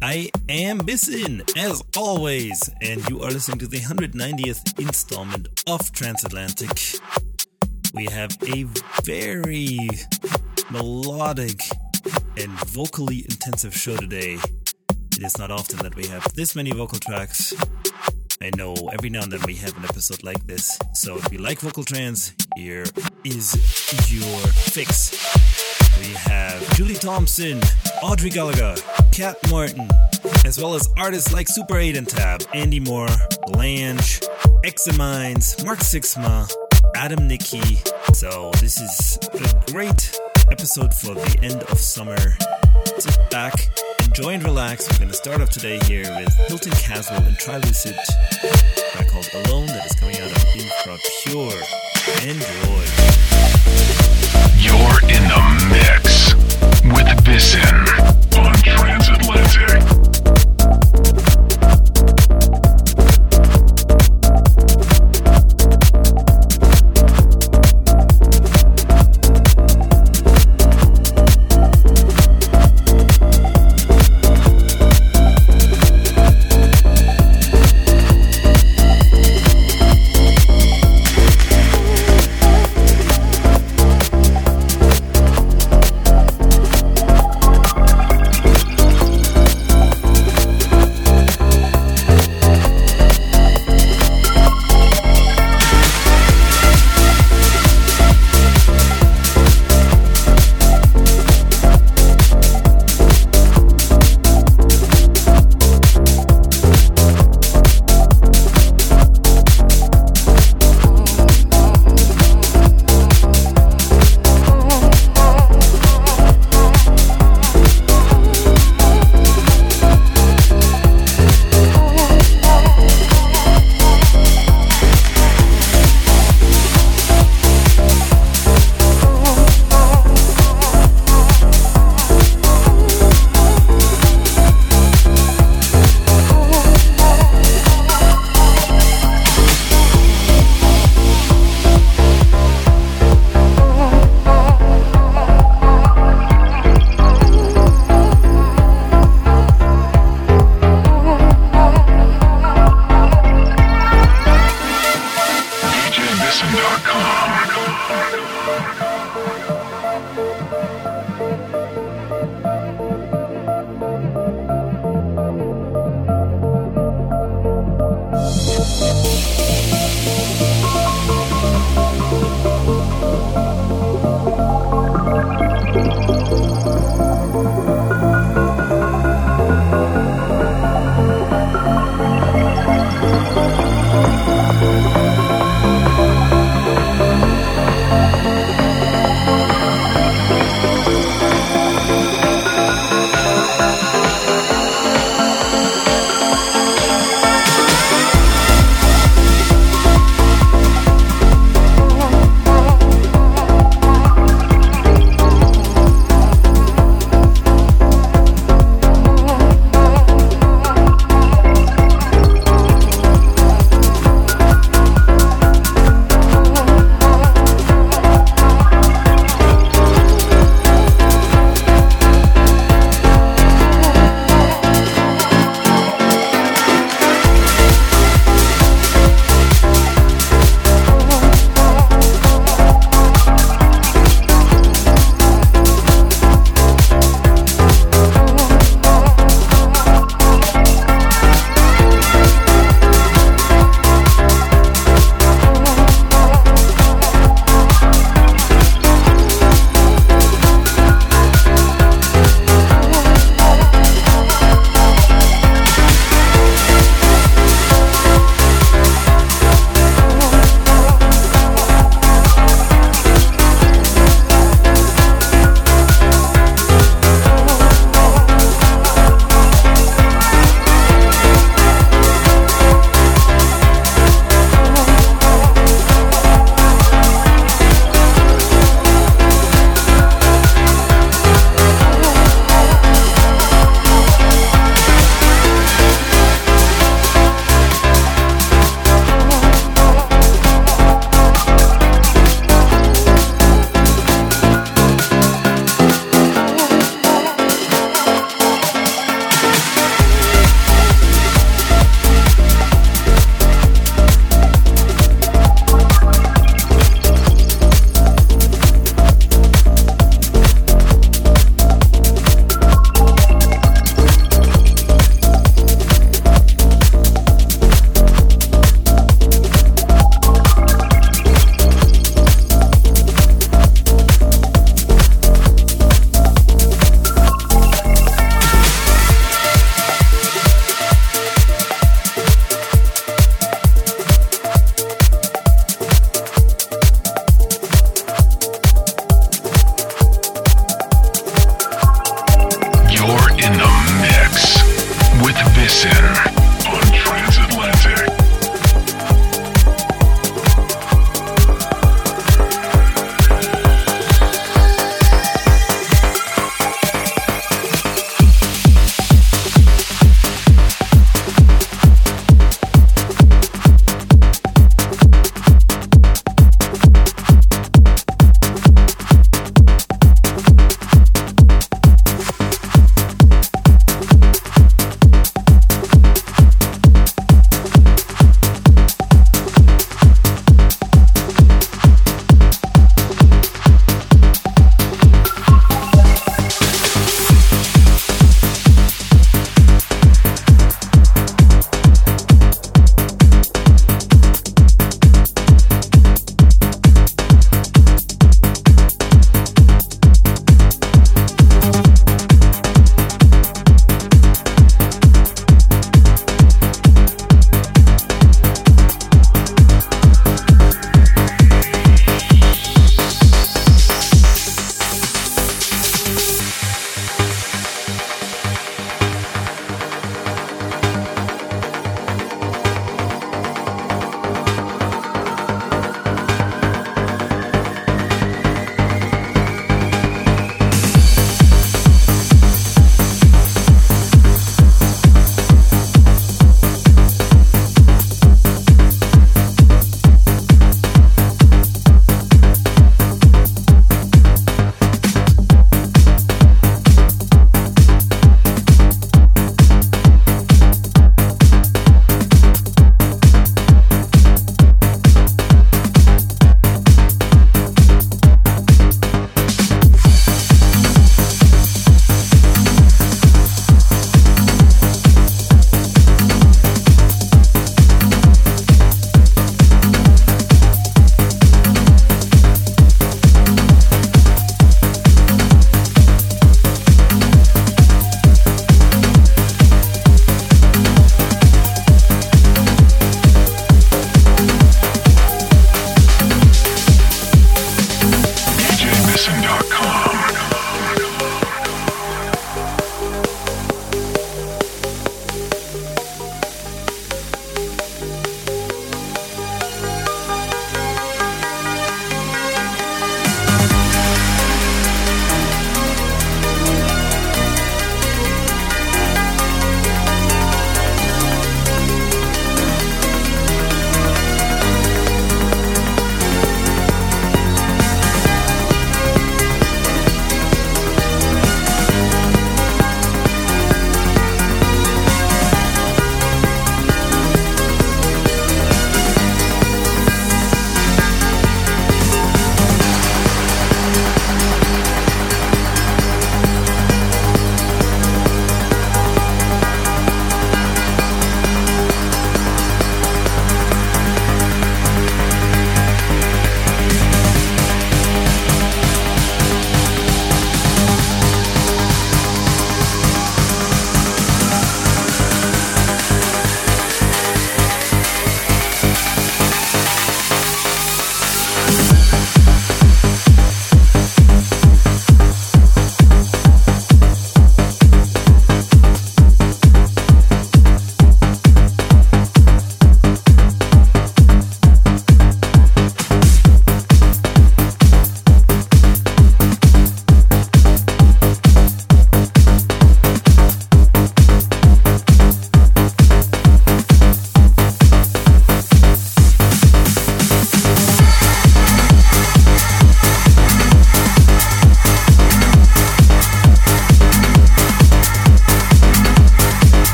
I am Bissin, as always, and you are listening to the 190th installment of Transatlantic. We have a very melodic and vocally intensive show today. It is not often that we have this many vocal tracks. I know every now and then we have an episode like this, so if you like vocal trance, here is your fix. We have Julie Thompson, Audrey Gallagher, Kat Martin, as well as artists like Super 8 and Tab, Andy Moor, Lange, Examines, Mark Sixma, Adam Nickey. So this is a great episode for the end of summer. Sit back, enjoy and relax. We're to start off today here with Hilton Caswell and Trilucid, track called Alone that is coming out of Infra Pure. Enjoy. You're in the mix with Bisim on Transatlantic.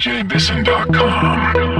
Jbison.com.